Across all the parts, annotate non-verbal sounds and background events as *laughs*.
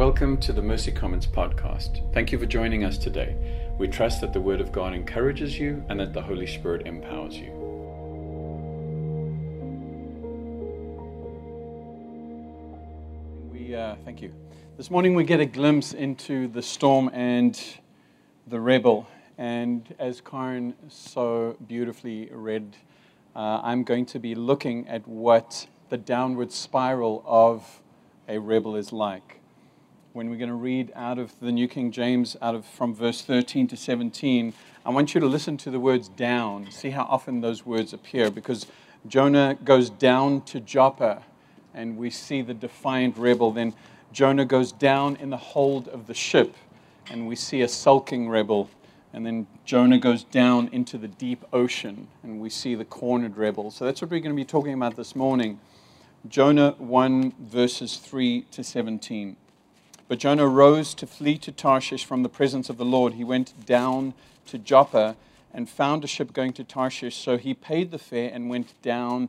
Welcome to the Mercy Commons podcast. Thank you for joining us today. We trust that the Word of God encourages you and that the Holy Spirit empowers you. We uh, thank you. This morning we get a glimpse into the storm and the rebel, and as Karen so beautifully read, uh, I'm going to be looking at what the downward spiral of a rebel is like when we're going to read out of the New King James, out of from verse 13 to 17, I want you to listen to the words down. See how often those words appear, because Jonah goes down to Joppa, and we see the defiant rebel. Then Jonah goes down in the hold of the ship, and we see a sulking rebel. And then Jonah goes down into the deep ocean, and we see the cornered rebel. So that's what we're going to be talking about this morning. Jonah 1, verses 3 to 17. But Jonah rose to flee to Tarshish from the presence of the Lord. He went down to Joppa and found a ship going to Tarshish. So he paid the fare and went down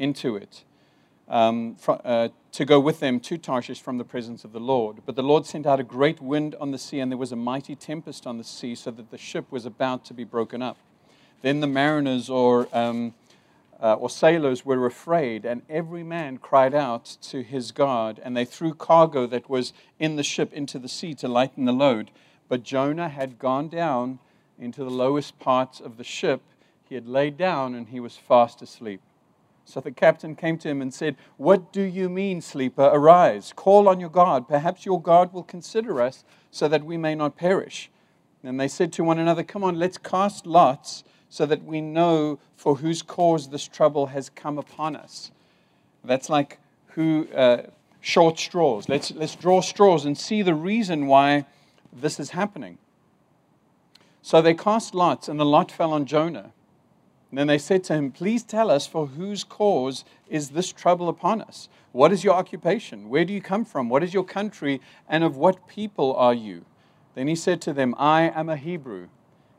into it um, for, uh, to go with them to Tarshish from the presence of the Lord. But the Lord sent out a great wind on the sea, and there was a mighty tempest on the sea, so that the ship was about to be broken up. Then the mariners, or um, uh, or sailors were afraid, and every man cried out to his God, and they threw cargo that was in the ship into the sea to lighten the load. But Jonah had gone down into the lowest parts of the ship. He had laid down, and he was fast asleep. So the captain came to him and said, What do you mean, sleeper? Arise, call on your God. Perhaps your God will consider us so that we may not perish. And they said to one another, Come on, let's cast lots so that we know for whose cause this trouble has come upon us. That's like who uh, short straws. Let's, let's draw straws and see the reason why this is happening. So they cast lots, and the lot fell on Jonah. And then they said to him, Please tell us for whose cause is this trouble upon us? What is your occupation? Where do you come from? What is your country? And of what people are you? Then he said to them, I am a Hebrew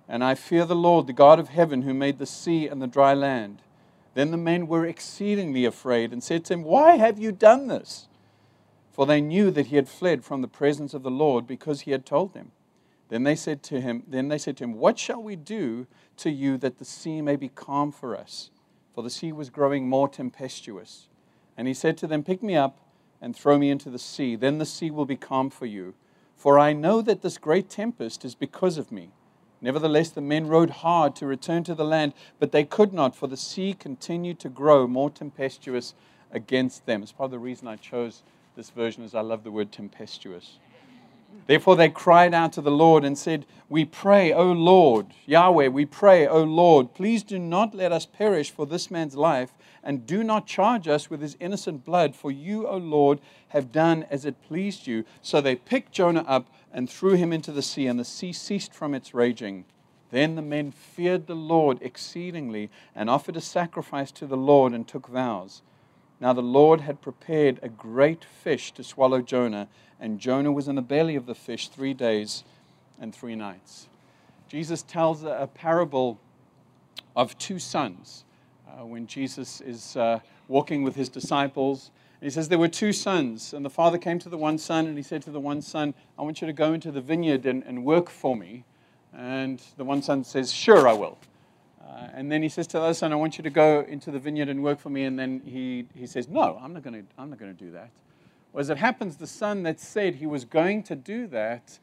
and I fear the Lord, the God of heaven, who made the sea and the dry land. Then the men were exceedingly afraid and said to him, Why have you done this? For they knew that he had fled from the presence of the Lord because he had told them. Then they said to him, Then they said to him, What shall we do to you that the sea may be calm for us? For the sea was growing more tempestuous. And he said to them, Pick me up and throw me into the sea. Then the sea will be calm for you. For I know that this great tempest is because of me. Nevertheless, the men rowed hard to return to the land, but they could not, for the sea continued to grow more tempestuous against them. It's part of the reason I chose this version, is I love the word tempestuous. Therefore, they cried out to the Lord and said, We pray, O Lord, Yahweh, we pray, O Lord, please do not let us perish for this man's life, and do not charge us with his innocent blood, for you, O Lord, have done as it pleased you. So they picked Jonah up and threw him into the sea, and the sea ceased from its raging. Then the men feared the Lord exceedingly, and offered a sacrifice to the Lord, and took vows. Now the Lord had prepared a great fish to swallow Jonah, and Jonah was in the belly of the fish three days and three nights. Jesus tells a parable of two sons uh, when Jesus is uh, walking with his disciples. And he says, There were two sons, and the father came to the one son, and he said to the one son, I want you to go into the vineyard and, and work for me. And the one son says, Sure, I will. Uh, and then he says to the other son, I want you to go into the vineyard and work for me. And then he, he says, No, I'm not going to do that. Well, as it happens, the son that said he was going to do that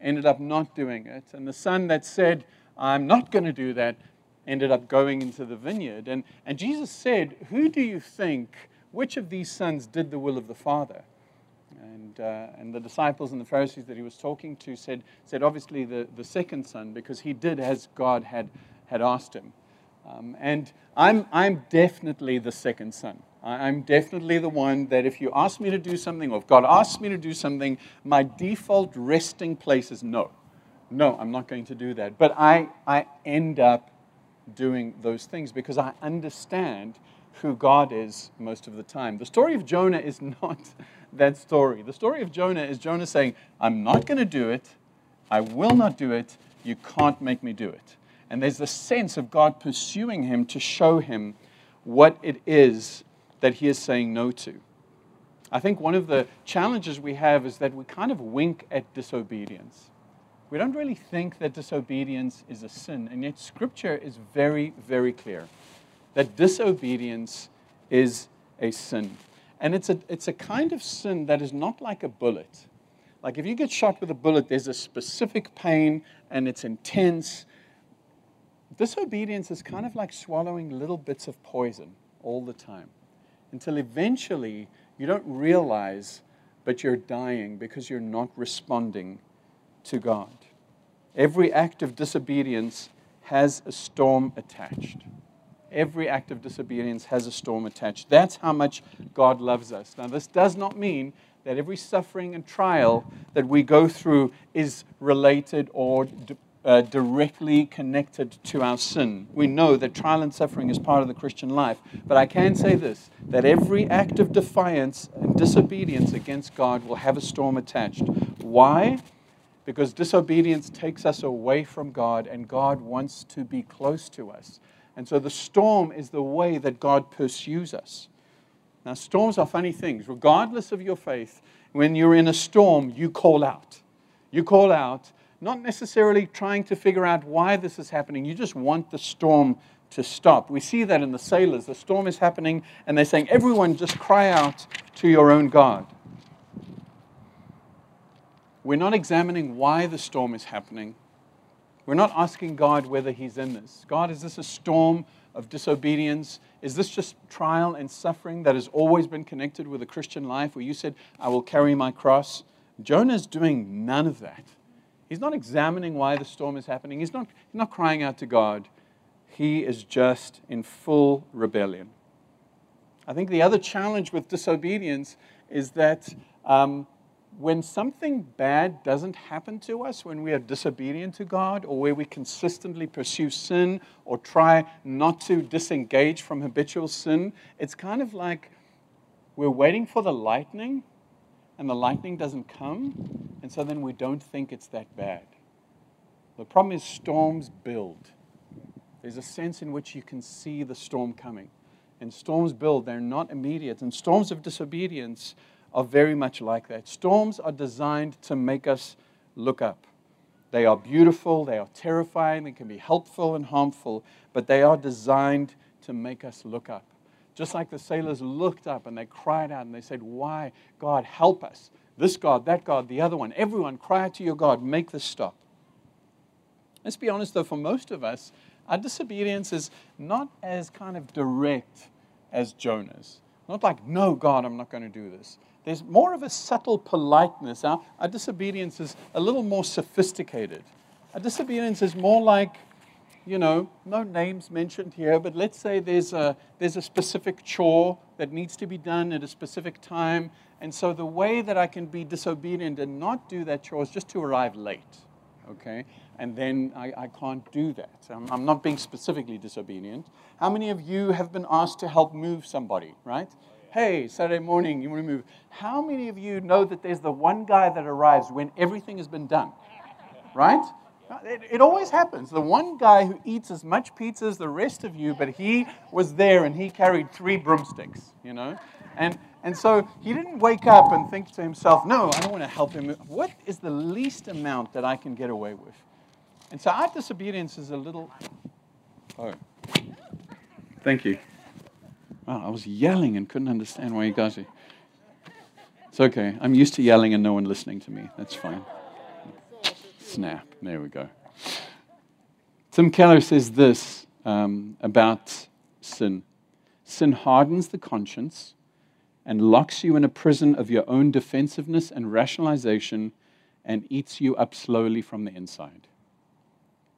ended up not doing it. And the son that said, I'm not going to do that, ended up going into the vineyard. And, and Jesus said, Who do you think, which of these sons did the will of the Father? And, uh, and the disciples and the Pharisees that he was talking to said, said obviously the, the second son, because he did as God had had asked him. Um, and I'm, I'm definitely the second son. I'm definitely the one that if you ask me to do something, or if God asks me to do something, my default resting place is no. No, I'm not going to do that. But I, I end up doing those things because I understand who God is most of the time. The story of Jonah is *laughs* not that story. The story of Jonah is Jonah saying, I'm not going to do it. I will not do it. You can't make me do it. And there's the sense of God pursuing him to show him what it is that he is saying no to. I think one of the challenges we have is that we kind of wink at disobedience. We don't really think that disobedience is a sin, and yet Scripture is very, very clear that disobedience is a sin. And it's a, it's a kind of sin that is not like a bullet. Like if you get shot with a bullet, there's a specific pain and it's intense. Disobedience is kind of like swallowing little bits of poison all the time until eventually you don't realize, but you're dying because you're not responding to God. Every act of disobedience has a storm attached. Every act of disobedience has a storm attached. That's how much God loves us. Now, this does not mean that every suffering and trial that we go through is related or uh, directly connected to our sin. We know that trial and suffering is part of the Christian life. But I can say this that every act of defiance and disobedience against God will have a storm attached. Why? Because disobedience takes us away from God, and God wants to be close to us. And so the storm is the way that God pursues us. Now, storms are funny things. Regardless of your faith, when you're in a storm, you call out. You call out, not necessarily trying to figure out why this is happening. You just want the storm to stop. We see that in the sailors. The storm is happening, and they're saying, Everyone, just cry out to your own God. We're not examining why the storm is happening. We're not asking God whether He's in this. God, is this a storm of disobedience? Is this just trial and suffering that has always been connected with a Christian life where you said, I will carry my cross? Jonah's doing none of that. He's not examining why the storm is happening. He's not, he's not crying out to God. He is just in full rebellion. I think the other challenge with disobedience is that um, when something bad doesn't happen to us, when we are disobedient to God, or where we consistently pursue sin or try not to disengage from habitual sin, it's kind of like we're waiting for the lightning and the lightning doesn't come, and so then we don't think it's that bad. The problem is storms build. There's a sense in which you can see the storm coming. And storms build, they're not immediate. And storms of disobedience are very much like that. Storms are designed to make us look up. They are beautiful, they are terrifying, they can be helpful and harmful, but they are designed to make us look up. Just like the sailors looked up and they cried out and they said, Why? God, help us. This God, that God, the other one. Everyone, cry out to your God, make this stop. Let's be honest though, for most of us, our disobedience is not as kind of direct as Jonah's. Not like, no, God, I'm not going to do this. There's more of a subtle politeness. Our, our disobedience is a little more sophisticated. Our disobedience is more like, you know, no names mentioned here, but let's say there's a, there's a specific chore that needs to be done at a specific time. And so the way that I can be disobedient and not do that chore is just to arrive late. Okay? And then I, I can't do that. I'm, I'm not being specifically disobedient. How many of you have been asked to help move somebody, right? hey, Saturday morning, you want to move. How many of you know that there's the one guy that arrives when everything has been done? Right? It, it, always happens. The one guy who eats as much pizza as the rest of you, but he was there and he carried three broomsticks, you know? And, and so he didn't wake up and think to himself, no, I don't want to help him. What is the least amount that I can get away with? And so our disobedience is a little. Oh. Thank you. Well, I was yelling and couldn't understand why you guys. Are... It's okay. I'm used to yelling and no one listening to me. That's fine. Snap. There we go. Tim Keller says this um, about sin sin hardens the conscience and locks you in a prison of your own defensiveness and rationalization and eats you up slowly from the inside.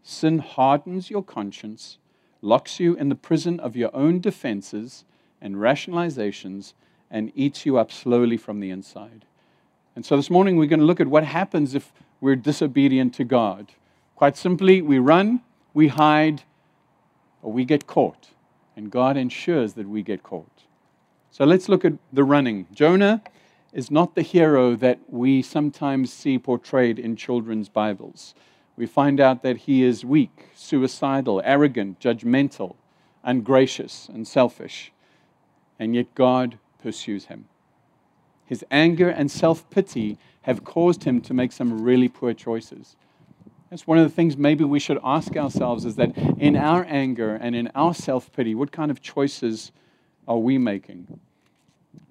Sin hardens your conscience, locks you in the prison of your own defenses and rationalizations and eats you up slowly from the inside. And so this morning we're going to look at what happens if we're disobedient to God. Quite simply, we run, we hide, or we get caught. And God ensures that we get caught. So let's look at the running. Jonah is not the hero that we sometimes see portrayed in children's Bibles. We find out that he is weak, suicidal, arrogant, judgmental, ungracious, and selfish and yet God pursues him. His anger and self pity have caused him to make some really poor choices. That's one of the things maybe we should ask ourselves is that in our anger and in our self pity, what kind of choices are we making?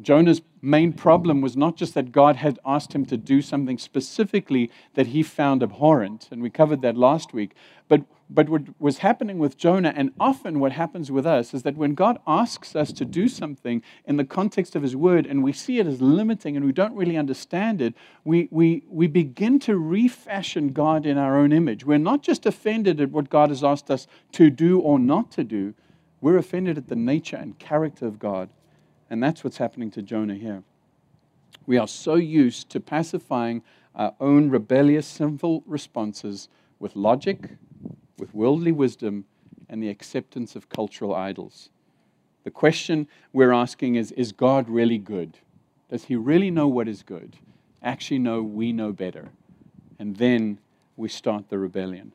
Jonah's main problem was not just that God had asked him to do something specifically that he found abhorrent, and we covered that last week, but, but what was happening with Jonah, and often what happens with us, is that when God asks us to do something in the context of his word and we see it as limiting and we don't really understand it, we, we, we begin to refashion God in our own image. We're not just offended at what God has asked us to do or not to do, we're offended at the nature and character of God. And that's what's happening to Jonah here. We are so used to pacifying our own rebellious, sinful responses with logic, with worldly wisdom, and the acceptance of cultural idols. The question we're asking is Is God really good? Does he really know what is good? Actually, no, we know better. And then we start the rebellion.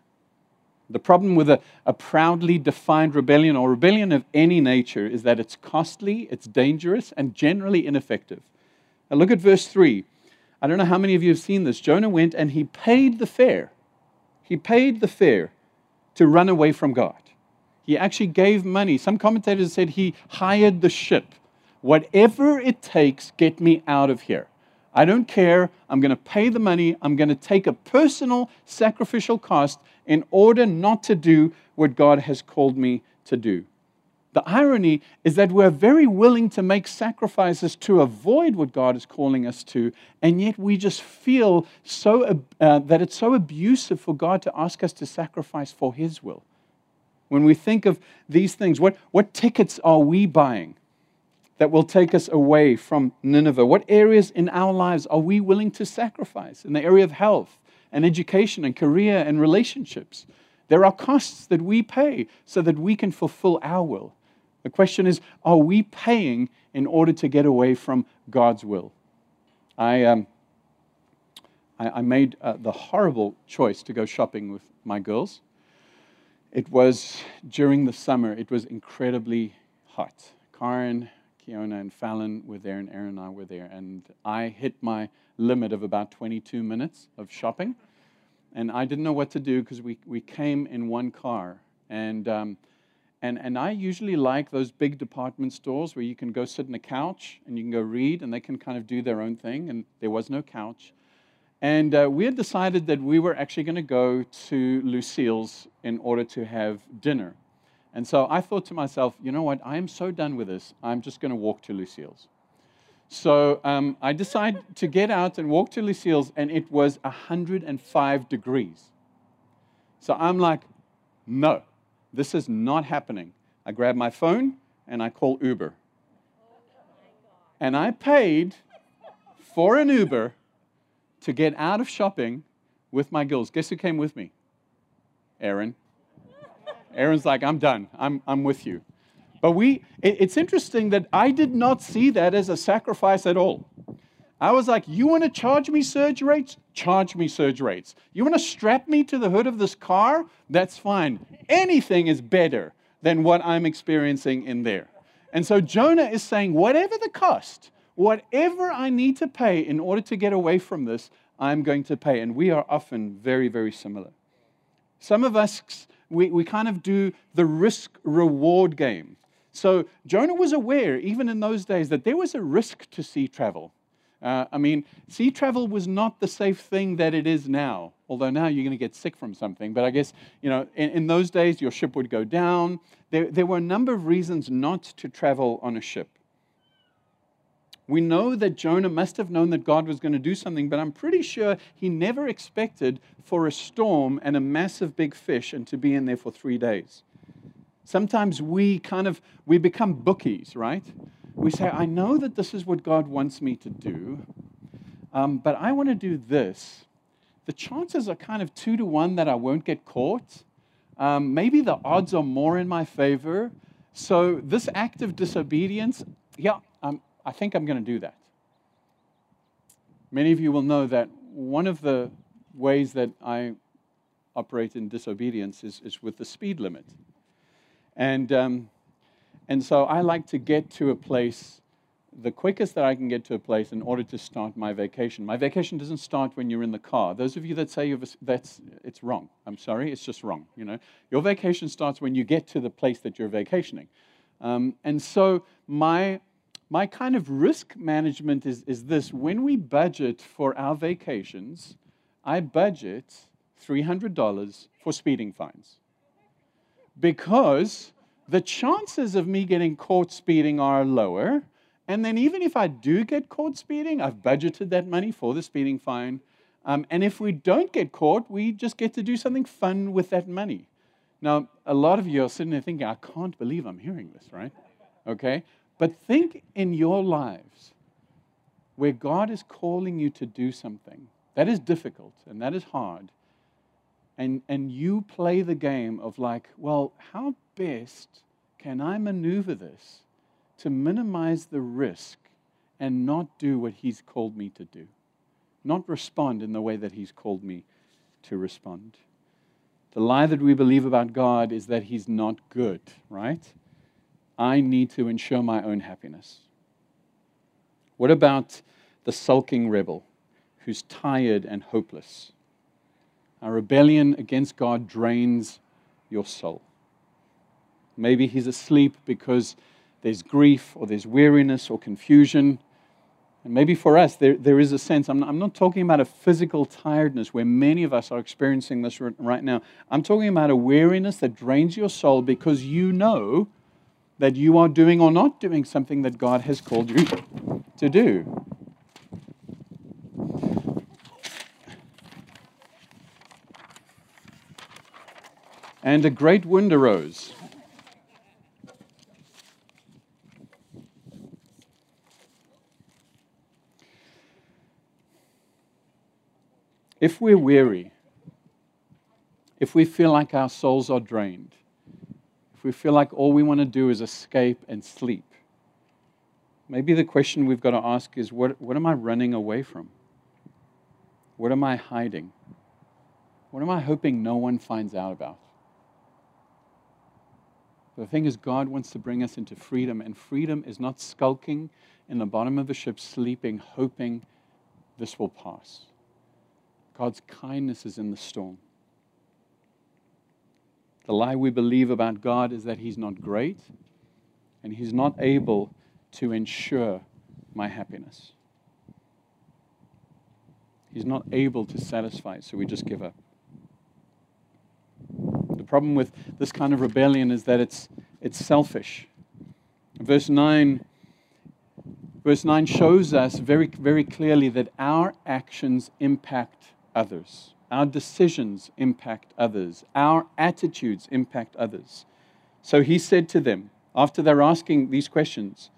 The problem with a, a, proudly defined rebellion or rebellion of any nature is that it's costly, it's dangerous, and generally ineffective. Now look at verse 3. I don't know how many of you have seen this. Jonah went and he paid the fare. He paid the fare to run away from God. He actually gave money. Some commentators said he hired the ship. Whatever it takes, get me out of here. I don't care. I'm going to pay the money. I'm going to take a personal sacrificial cost in order not to do what God has called me to do. The irony is that we're very willing to make sacrifices to avoid what God is calling us to, and yet we just feel so uh, that it's so abusive for God to ask us to sacrifice for His will. When we think of these things, what, what tickets are we buying? That will take us away from Nineveh? What areas in our lives are we willing to sacrifice in the area of health and education and career and relationships? There are costs that we pay so that we can fulfill our will. The question is are we paying in order to get away from God's will? I, um, I, I, made uh, the horrible choice to go shopping with my girls. It was during the summer, it was incredibly hot. Karen Kiona and Fallon were there, and Aaron and I were there. And I hit my limit of about 22 minutes of shopping. And I didn't know what to do because we, we came in one car. And, um, and, and I usually like those big department stores where you can go sit on a couch and you can go read and they can kind of do their own thing. And there was no couch. And uh, we had decided that we were actually going to go to Lucille's in order to have dinner. And so I thought to myself, you know what? I am so done with this. I'm just going to walk to Lucille's. So um, I decided to get out and walk to Lucille's, and it was 105 degrees. So I'm like, no, this is not happening. I grab my phone and I call Uber. And I paid for an Uber to get out of shopping with my girls. Guess who came with me? Aaron. Aaron's like, I'm done. I'm, I'm with you. But we, it, it's interesting that I did not see that as a sacrifice at all. I was like, you want to charge me surge rates? Charge me surge rates. You want to strap me to the hood of this car? That's fine. Anything is better than what I'm experiencing in there. And so Jonah is saying, whatever the cost, whatever I need to pay in order to get away from this, I'm going to pay. And we are often very, very similar. Some of us we, we kind of do the risk reward game. So Jonah was aware, even in those days, that there was a risk to sea travel. Uh, I mean, sea travel was not the safe thing that it is now, although now you're going to get sick from something. But I guess, you know, in, in those days, your ship would go down. There, there were a number of reasons not to travel on a ship. We know that Jonah must have known that God was going to do something, but I'm pretty sure he never expected for a storm and a massive big fish and to be in there for three days. Sometimes we kind of we become bookies, right? We say, I know that this is what God wants me to do, um, but I want to do this. The chances are kind of two to one that I won't get caught. Um, maybe the odds are more in my favor. So this act of disobedience, yeah, I think I'm going to do that. Many of you will know that one of the ways that I operate in disobedience is, is with the speed limit. And, um, and so I like to get to a place the quickest that I can get to a place in order to start my vacation. My vacation doesn't start when you're in the car. Those of you that say that's it's wrong. I'm sorry, it's just wrong. You know, your vacation starts when you get to the place that you're vacationing. Um, and so my my kind of risk management is, is this when we budget for our vacations, I budget $300 for speeding fines. Because the chances of me getting caught speeding are lower. And then, even if I do get caught speeding, I've budgeted that money for the speeding fine. Um, and if we don't get caught, we just get to do something fun with that money. Now, a lot of you are sitting there thinking, I can't believe I'm hearing this, right? Okay? But think in your lives where God is calling you to do something that is difficult and that is hard. And, and you play the game of like, well, how best can I maneuver this to minimize the risk and not do what He's called me to do? Not respond in the way that He's called me to respond. The lie that we believe about God is that He's not good, right? I need to ensure my own happiness. What about the sulking rebel who's tired and hopeless? A rebellion against God drains your soul. Maybe he's asleep because there's grief or there's weariness or confusion. And maybe for us, there, there is a sense, I'm not, I'm not talking about a physical tiredness where many of us are experiencing this right now. I'm talking about a weariness that drains your soul because you know that you are doing or not doing something that God has called you to do. And a great wind arose. If we're weary, if we feel like our souls are drained, we feel like all we want to do is escape and sleep, maybe the question we've got to ask is what, what am I running away from? What am I hiding? What am I hoping no one finds out about? The thing is, God wants to bring us into freedom, and freedom is not skulking in the bottom of the ship, sleeping, hoping this will pass. God's kindness is in the storm. The lie we believe about God is that He's not great and He's not able to ensure my happiness. He's not able to satisfy, so we just give up. The problem with this kind of rebellion is that it's, it's selfish. Verse 9, verse 9 shows us very, very clearly that our actions impact others. Our decisions impact others. Our attitudes impact others. So he said to them, after they're asking these questions,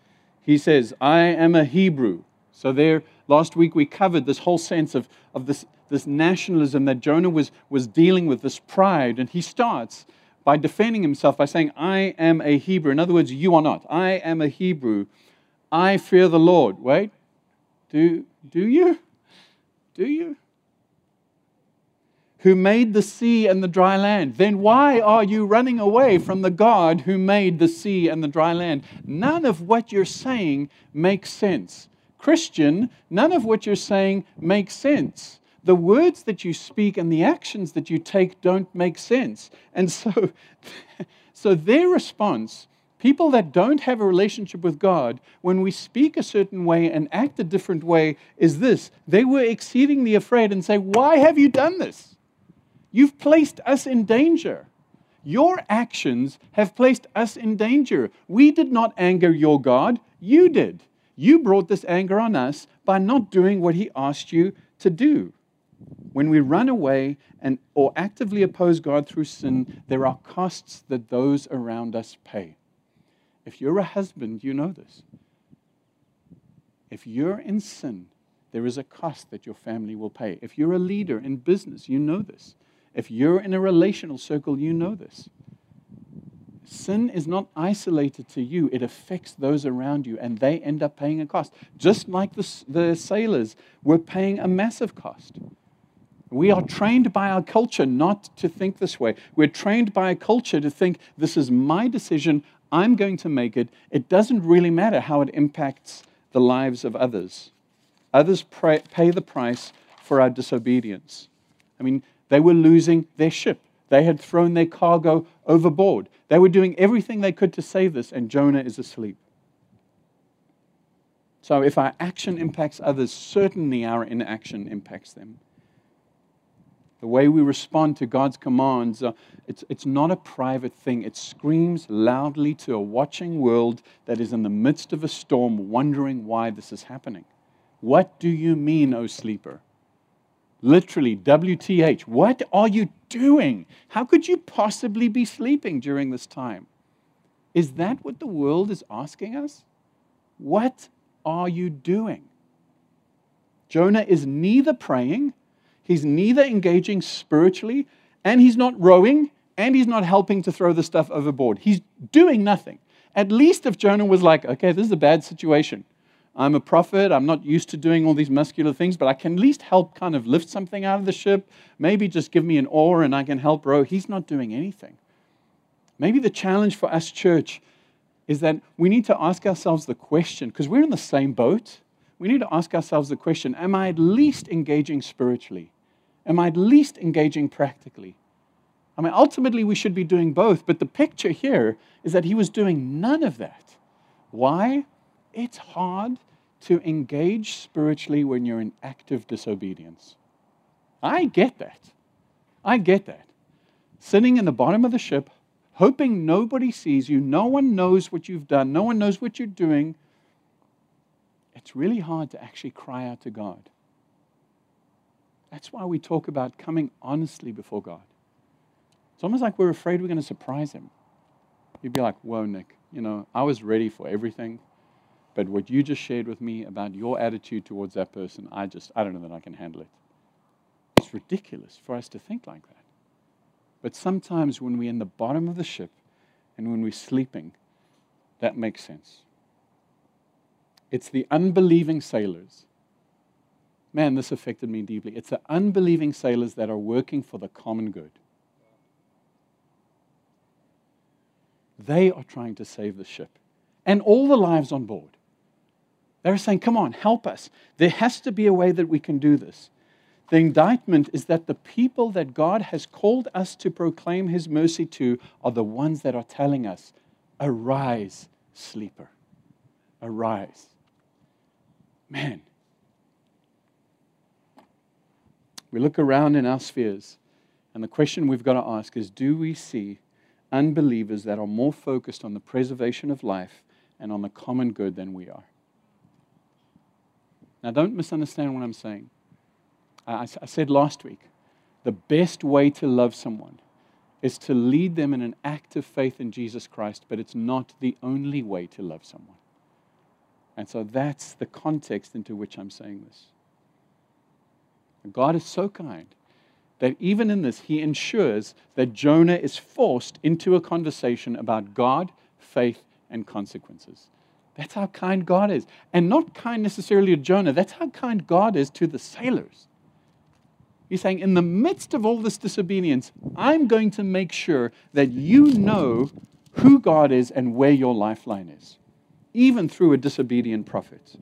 he says, I am a Hebrew. So there, last week we covered this whole sense of, of this, this nationalism that Jonah was, was dealing with, this pride. And he starts by defending himself by saying, I am a Hebrew. In other words, you are not. I am a Hebrew. I fear the Lord. Wait, do, do you? Do you? Who made the sea and the dry land. Then why are you running away from the God who made the sea and the dry land? None of what you're saying makes sense. Christian, none of what you're saying makes sense. The words that you speak and the actions that you take don't make sense. And so, *laughs* so their response, people that don't have a relationship with God, when we speak a certain way and act a different way, is this. They were exceedingly afraid and say, Why have you done this? You've placed us in danger. Your actions have placed us in danger. We did not anger your God, you did. You brought this anger on us by not doing what He asked you to do. When we run away and, or actively oppose God through sin, there are costs that those around us pay. If you're a husband, you know this. If you're in sin, there is a cost that your family will pay. If you're a leader in business, you know this. If you're in a relational circle, you know this. Sin is not isolated to you, it affects those around you, and they end up paying a cost. Just like the, the sailors were paying a massive cost. We are trained by our culture not to think this way. We're trained by a culture to think this is my decision, I'm going to make it. It doesn't really matter how it impacts the lives of others. Others pay the price for our disobedience. I mean, they were losing their ship. They had thrown their cargo overboard. They were doing everything they could to save this, and Jonah is asleep. So, if our action impacts others, certainly our inaction impacts them. The way we respond to God's commands, uh, it's, it's not a private thing. It screams loudly to a watching world that is in the midst of a storm, wondering why this is happening. What do you mean, O sleeper? Literally, WTH. What are you doing? How could you possibly be sleeping during this time? Is that what the world is asking us? What are you doing? Jonah is neither praying He's neither engaging spiritually, and he's not rowing, and he's not helping to throw the stuff overboard. He's doing nothing. At least if Jonah was like, okay, this is a bad situation. I'm a prophet. I'm not used to doing all these muscular things, but I can at least help kind of lift something out of the ship. Maybe just give me an oar and I can help row. He's not doing anything. Maybe the challenge for us, church, is that we need to ask ourselves the question, because we're in the same boat, we need to ask ourselves the question Am I at least engaging spiritually? Am I at least engaging practically? I mean, ultimately, we should be doing both, but the picture here is that he was doing none of that. Why? It's hard to engage spiritually when you're in active disobedience. I get that. I get that. Sitting in the bottom of the ship, hoping nobody sees you, no one knows what you've done, no one knows what you're doing, it's really hard to actually cry out to God. That's why we talk about coming honestly before God. It's almost like we're afraid we're going to surprise Him. You'd be like, whoa, Nick, you know, I was ready for everything, but what you just shared with me about your attitude towards that person, I just, I don't know that I can handle it. It's ridiculous for us to think like that. But sometimes when we're in the bottom of the ship and when we're sleeping, that makes sense. It's the unbelieving sailors Man, this affected me deeply. It's the unbelieving sailors that are working for the common good. They are trying to save the ship and all the lives on board. They're saying, Come on, help us. There has to be a way that we can do this. The indictment is that the people that God has called us to proclaim His mercy to are the ones that are telling us, Arise, sleeper. Arise. Man, We look around in our spheres, and the question we've got to ask is do we see unbelievers that are more focused on the preservation of life and on the common good than we are? Now, don't misunderstand what I'm saying. I, I said last week the best way to love someone is to lead them in an act of faith in Jesus Christ, but it's not the only way to love someone. And so that's the context into which I'm saying this. God is so kind that even in this, he ensures that Jonah is forced into a conversation about God, faith, and consequences. That's how kind God is. And not kind necessarily to Jonah, that's how kind God is to the sailors. He's saying, in the midst of all this disobedience, I'm going to make sure that you know who God is and where your lifeline is, even through a disobedient prophet.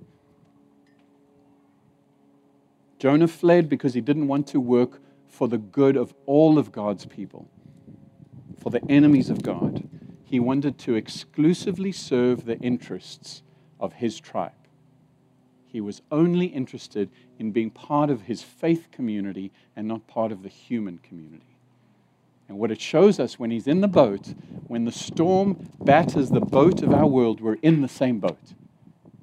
Jonah fled because he didn't want to work for the good of all of God's people, for the enemies of God. He wanted to exclusively serve the interests of his tribe. He was only interested in being part of his faith community and not part of the human community. And what it shows us when he's in the boat, when the storm batters the boat of our world, we're in the same boat.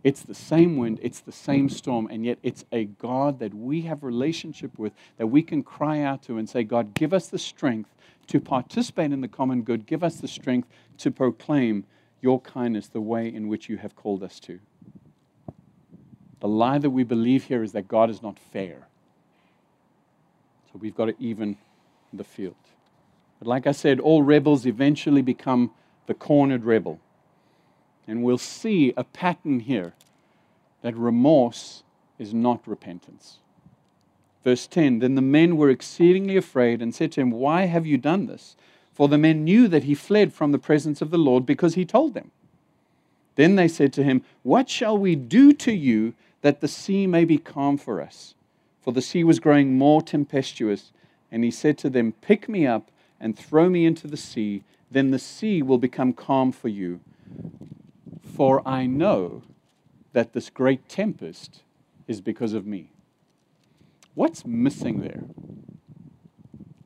It's the same wind, it's the same storm, and yet it's a God that we have relationship with that we can cry out to and say, God, give us the strength to participate in the common good. Give us the strength to proclaim your kindness the way in which you have called us to. The lie that we believe here is that God is not fair. So we've got to even the field. But like I said, all rebels eventually become the cornered rebel. And we'll see a pattern here that remorse is not repentance. Verse 10 Then the men were exceedingly afraid and said to him, Why have you done this? For the men knew that he fled from the presence of the Lord because he told them. Then they said to him, What shall we do to you that the sea may be calm for us? For the sea was growing more tempestuous. And he said to them, Pick me up and throw me into the sea, then the sea will become calm for you. For I know that this great tempest is because of me. What's missing there?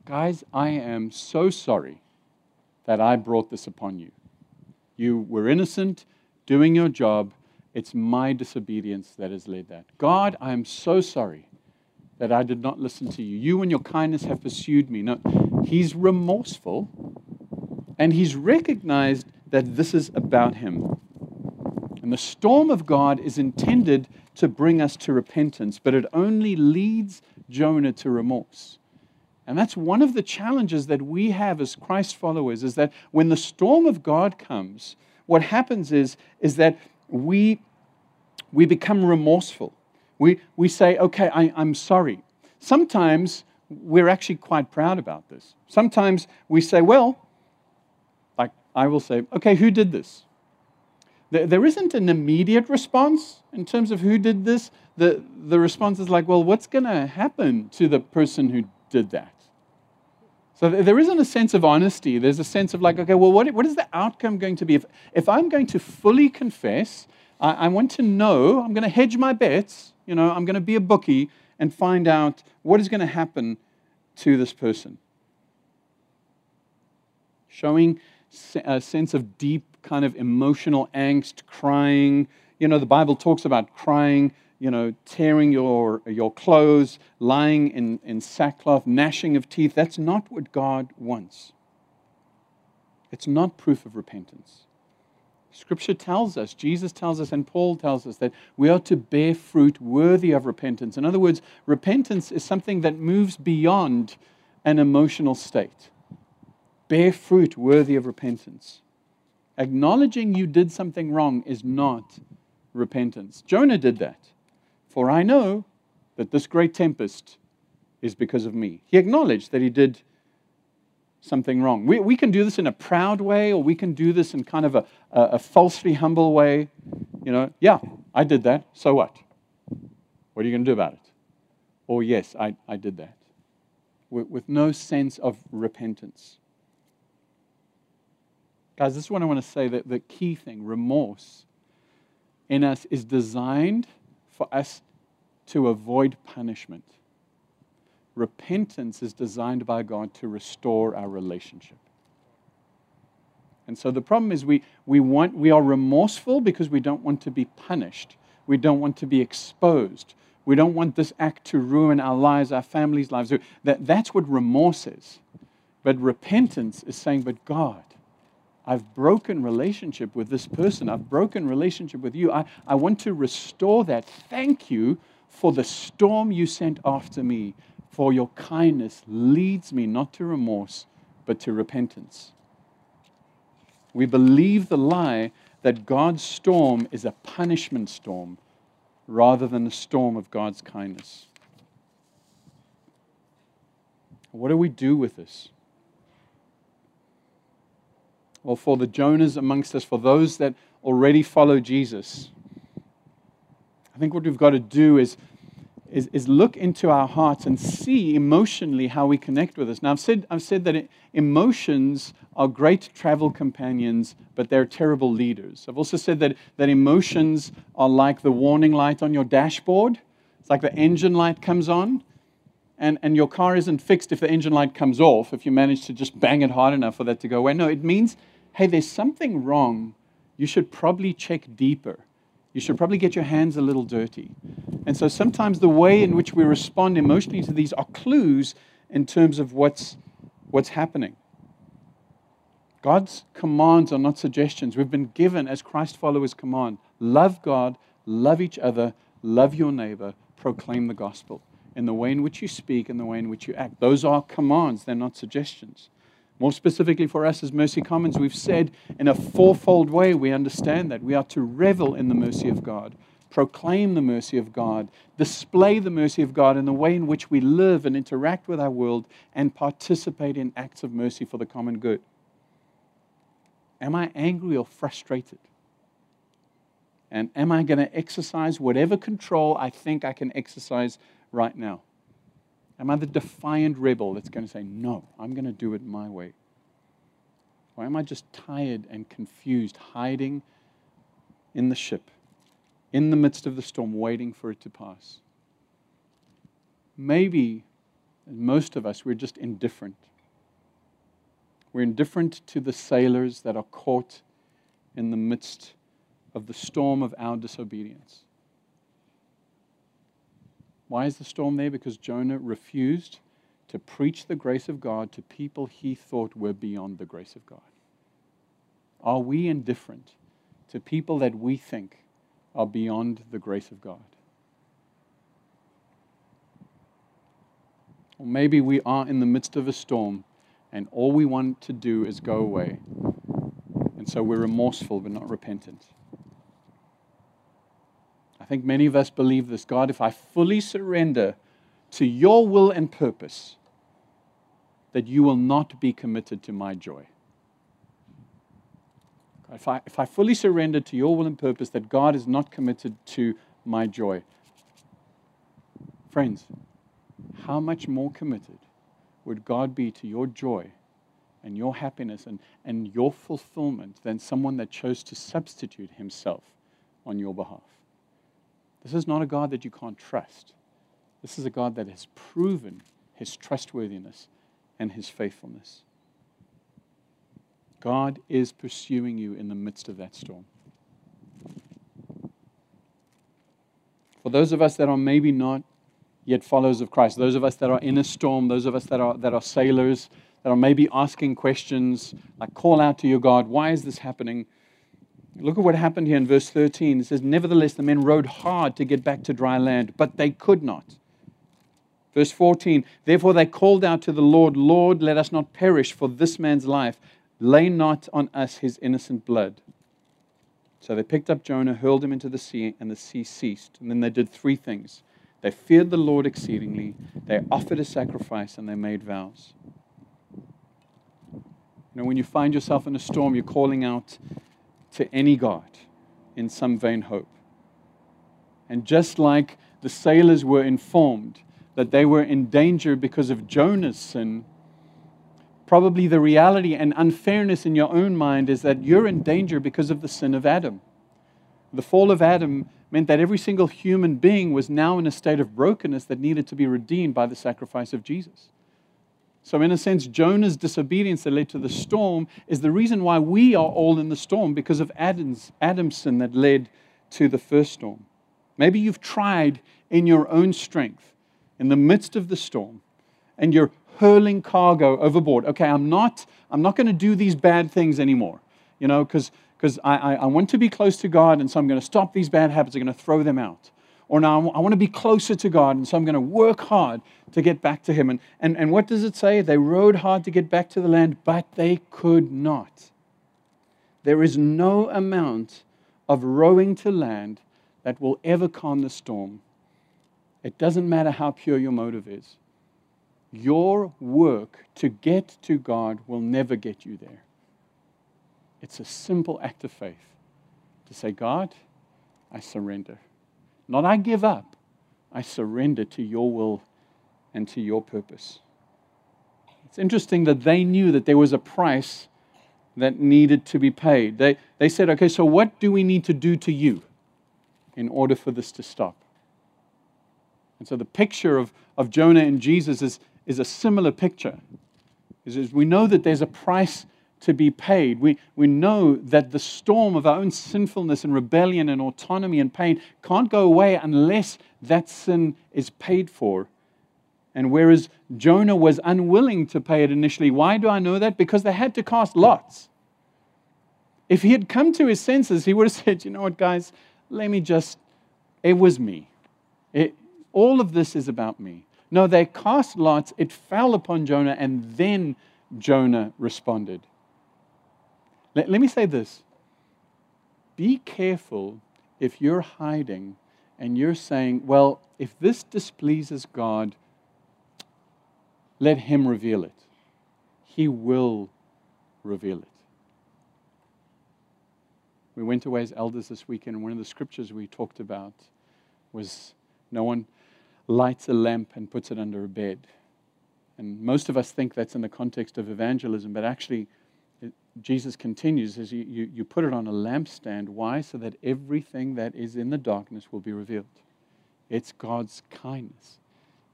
Guys, I am so sorry that I brought this upon you. You were innocent, doing your job. It's my disobedience that has led that. God, I am so sorry that I did not listen to you. You and your kindness have pursued me. No, he's remorseful and he's recognized that this is about him. And the storm of God is intended to bring us to repentance, but it only leads Jonah to remorse. And that's one of the challenges that we have as Christ followers is that when the storm of God comes, what happens is, is that we, we become remorseful. We, we say, okay, I, I'm sorry. Sometimes we're actually quite proud about this. Sometimes we say, well, like I will say, okay, who did this? There isn't an immediate response in terms of who did this. The, the response is like, well, what's going to happen to the person who did that? So there isn't a sense of honesty. There's a sense of like, okay, well, what, what is the outcome going to be? If, if I'm going to fully confess, I, I want to know, I'm going to hedge my bets, you know, I'm going to be a bookie and find out what is going to happen to this person. Showing a sense of deep kind of emotional angst, crying. You know, the Bible talks about crying you know, tearing your, your clothes, lying in, in sackcloth, gnashing of teeth. That's not what God wants. It's not proof of repentance. Scripture tells us, Jesus tells us, and Paul tells us that we are to bear fruit worthy of repentance. In other words, repentance is something that moves beyond an emotional state. Bear fruit worthy of repentance. Acknowledging you did something wrong is not repentance. Jonah did that. For I know that this great tempest is because of me. He acknowledged that he did something wrong. We, we can do this in a proud way, or we can do this in kind of a, a, a falsely humble way. You know, yeah, I did that. So what? What are you going to do about it? Or, yes, I, I did that. With, with no sense of repentance. Guys, this is what I want to say that the key thing remorse in us is designed for us to avoid punishment. Repentance is designed by God to restore our relationship. And so the problem is we, we, want, we are remorseful because we don't want to be punished. We don't want to be exposed. We don't want this act to ruin our lives, our families' lives. That, that's what remorse is. But repentance is saying, But God, I've broken relationship with this person. I've broken relationship with you. I, I want to restore that. Thank you for the storm you sent after me, for your kindness leads me not to remorse, but to repentance. We believe the lie that God's storm is a punishment storm rather than a storm of God's kindness. What do we do with this? Well, for the Jonahs amongst us, for those that already follow Jesus, I think what we've got to do is, is, is look into our hearts and see emotionally how we connect with this. Now, I've said, I've said that emotions are great travel companions, but they're terrible leaders. I've also said that, that emotions are like the warning light on your dashboard. It's like the engine light comes on, and, and your car isn't fixed if the engine light comes off, if you manage to just bang it hard enough for that to go away. No, it means, hey, there's something wrong. You should probably check deeper you should probably get your hands a little dirty. And so sometimes the way in which we respond emotionally to these are clues in terms of what's, what's happening. God's commands are not suggestions. We've been given, as Christ followers, command love God, love each other, love your neighbor, proclaim the gospel in the way in which you speak and the way in which you act. Those are commands, they're not suggestions. More specifically for us as Mercy Commons, we've said in a fourfold way we understand that. We are to revel in the mercy of God, proclaim the mercy of God, display the mercy of God in the way in which we live and interact with our world, and participate in acts of mercy for the common good. Am I angry or frustrated? And am I going to exercise whatever control I think I can exercise right now? Am I the defiant rebel that's going to say, no, I'm going to do it my way? Or am I just tired and confused, hiding in the ship, in the midst of the storm, waiting for it to pass? Maybe, most of us, we're just indifferent. We're indifferent to the sailors that are caught in the midst of the storm of our disobedience. Why is the storm there? Because Jonah refused to preach the grace of God to people he thought were beyond the grace of God. Are we indifferent to people that we think are beyond the grace of God? Or maybe we are in the midst of a storm and all we want to do is go away. And so we're remorseful but not repentant. I think many of us believe this God, if I fully surrender to your will and purpose, that you will not be committed to my joy. If I, if I fully surrender to your will and purpose, that God is not committed to my joy. Friends, how much more committed would God be to your joy and your happiness and, and your fulfillment than someone that chose to substitute himself on your behalf? This is not a God that you can't trust. This is a God that has proven his trustworthiness and his faithfulness. God is pursuing you in the midst of that storm. For those of us that are maybe not yet followers of Christ. Those of us that are in a storm, those of us that are, that are sailors, that are maybe asking questions, like call out to your God, why is this happening? Look at what happened here in verse 13. It says, Nevertheless, the men rowed hard to get back to dry land, but they could not. Verse 14, Therefore they called out to the Lord, Lord, let us not perish for this man's life. Lay not on us his innocent blood. So they picked up Jonah, hurled him into the sea, and the sea ceased. And then they did three things. They feared the Lord exceedingly. They offered a sacrifice and they made vows. You know, when you find yourself in a storm, you're calling out to any God in some vain hope. And just like the sailors were informed that they were in danger because of Jonah's sin, probably the reality and unfairness in your own mind is that you're in danger because of the sin of Adam. The fall of Adam meant that every single human being was now in a state of brokenness that needed to be redeemed by the sacrifice of Jesus. So, in a sense, Jonah's disobedience that led to the storm is the reason why we are all in the storm because of Adam's, Adam's sin that led to the first storm. Maybe you've tried in your own strength in the midst of the storm and you're hurling cargo overboard. Okay, I'm not, I'm not going to do these bad things anymore, you know, because because I, I, I, want to be close to God, and so I'm going to stop these bad habits. I'm going to throw them out. Or now I want to be closer to God, and so I'm going to work hard to get back to Him. And, and, and what does it say? They rowed hard to get back to the land, but they could not. There is no amount of rowing to land that will ever calm the storm. It doesn't matter how pure your motive is. Your work to get to God will never get you there. It's a simple act of faith to say, God, I surrender. Not I give up, I surrender to your will and to your purpose. It's interesting that they knew that there was a price that needed to be paid. They, they said, okay, so what do we need to do to you in order for this to stop? And so the picture of, of Jonah and Jesus is, is a similar picture. Is, we know that there's a price to be paid. We, we know that the storm of our own sinfulness and rebellion and autonomy and pain can't go away unless that sin is paid for. And whereas Jonah was unwilling to pay it initially, why do I know that? Because they had to cast lots. If he had come to his senses, he would have *laughs* said, You know what, guys, let me just, it was me. It, all of this is about me. No, they cast lots, it fell upon Jonah, and then Jonah responded. Let, let me say this be careful if you're hiding and you're saying, well, if this displeases God, let Him reveal it. He will reveal it. We went away as elders this weekend, and one of the scriptures we talked about was no one lights a lamp and puts it under a bed. And most of us think that's in the context of evangelism, but actually, it, Jesus continues as you, you, you put it on a lampstand. Why? So that everything that is in the darkness will be revealed. It's God's kindness.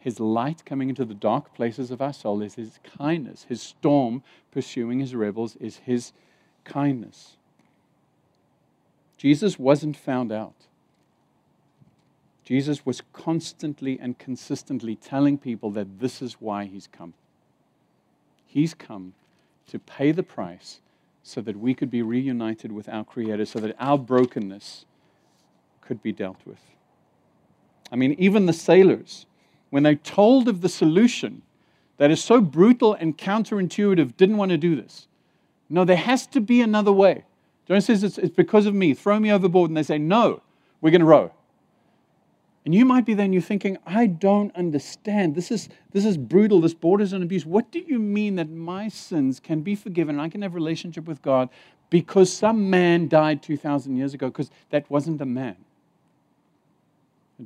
His light coming into the dark places of our soul is His kindness. His storm pursuing His rebels is His kindness. Jesus wasn't found out. Jesus was constantly and consistently telling people that this is why He's come. He's come to pay the price so that we could be reunited with our Creator, so that our brokenness could be dealt with. I mean, even the sailors, when they told of the solution that is so brutal and counterintuitive, didn't want to do this. No, there has to be another way. Jonah says it's, it's because of me. Throw me overboard. And they say, no, we're going to row. And you might be then you're thinking, I don't understand. This is, this is brutal. This borders on abuse. What do you mean that my sins can be forgiven and I can have a relationship with God because some man died 2,000 years ago? Because that wasn't a man.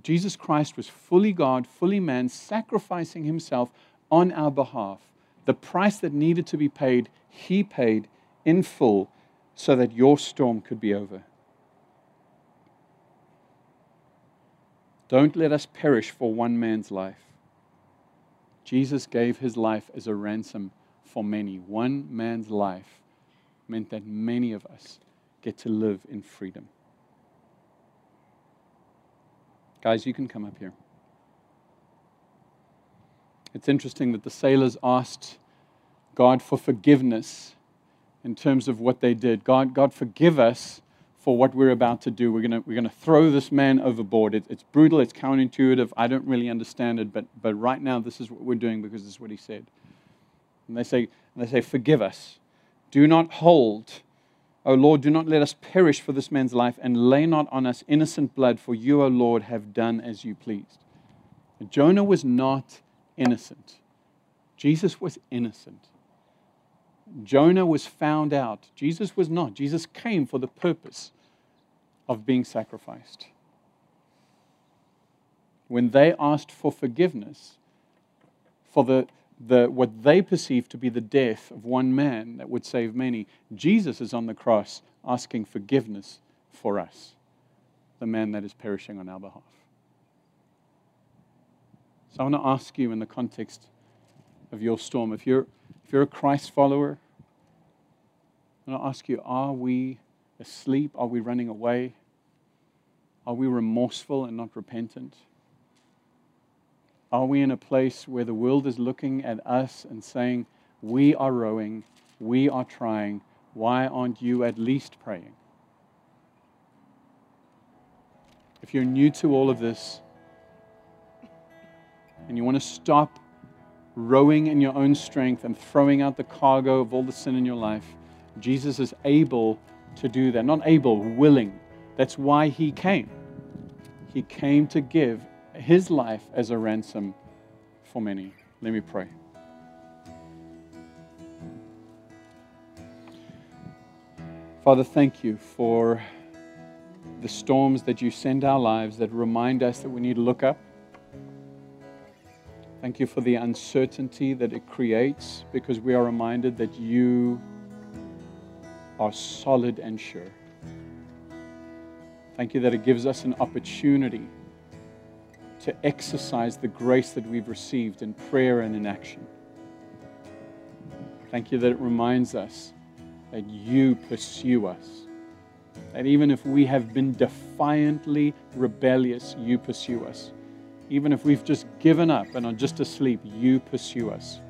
Jesus Christ was fully God, fully man, sacrificing himself on our behalf. The price that needed to be paid, he paid in full so that your storm could be over. Don't let us perish for one man's life. Jesus gave his life as a ransom for many. One man's life meant that many of us get to live in freedom. Guys, you can come up here. It's interesting that the sailors asked God for forgiveness in terms of what they did. God, God forgive us for what we're about to do. We're going we're gonna throw this man overboard. It, it's brutal, it's counterintuitive. I don't really understand it, but, but right now, this is what we're doing because this is what he said. And they say, and they say Forgive us. Do not hold O Lord, do not let us perish for this man's life, and lay not on us innocent blood, for you, O Lord, have done as you pleased. Jonah was not innocent. Jesus was innocent. Jonah was found out. Jesus was not. Jesus came for the purpose of being sacrificed. When they asked for forgiveness for the the, what they perceive to be the death of one man that would save many. Jesus is on the cross asking forgiveness for us, the man that is perishing on our behalf. So I want to ask you in the context of your storm, if you're, if you're a Christ follower, I want to ask you, are we asleep? Are we running away? Are we remorseful and not repentant? Are we in a place where the world is looking at us and saying, We are rowing, we are trying, why aren't you at least praying? If you're new to all of this and you want to stop rowing in your own strength and throwing out the cargo of all the sin in your life, Jesus is able to do that. Not able, willing. That's why he came. He came to give his life as a ransom for many. Let me pray. Father, thank you for the storms that you send our lives that remind us that we need to look up. Thank you for the uncertainty that it creates because we are reminded that you are solid and sure. Thank you that it gives us an opportunity to exercise the grace that we've received in prayer and in action. Thank you that it reminds us that you pursue us. That even if we have been defiantly rebellious, you pursue us. Even if we've just given up and are just asleep, you pursue us.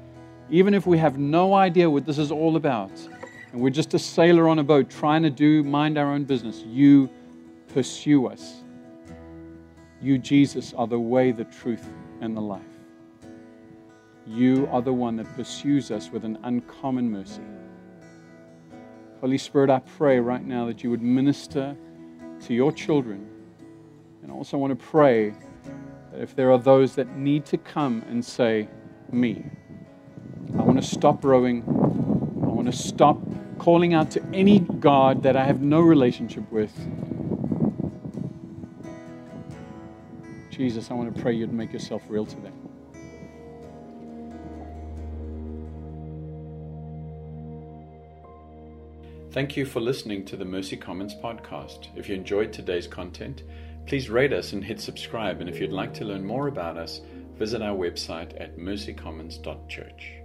Even if we have no idea what this is all about and we're just a sailor on a boat trying to do mind our own business, you pursue us. You, Jesus, are the way, the truth, and the life. You are the one that pursues us with an uncommon mercy. Holy Spirit, I pray right now that you would minister to your children. And I also want to pray that if there are those that need to come and say, Me, I want to stop rowing, I want to stop calling out to any God that I have no relationship with. Jesus, I want to pray you'd make yourself real to them. Thank you for listening to the Mercy Commons podcast. If you enjoyed today's content, please rate us and hit subscribe. And if you'd like to learn more about us, visit our website at mercycommons.church.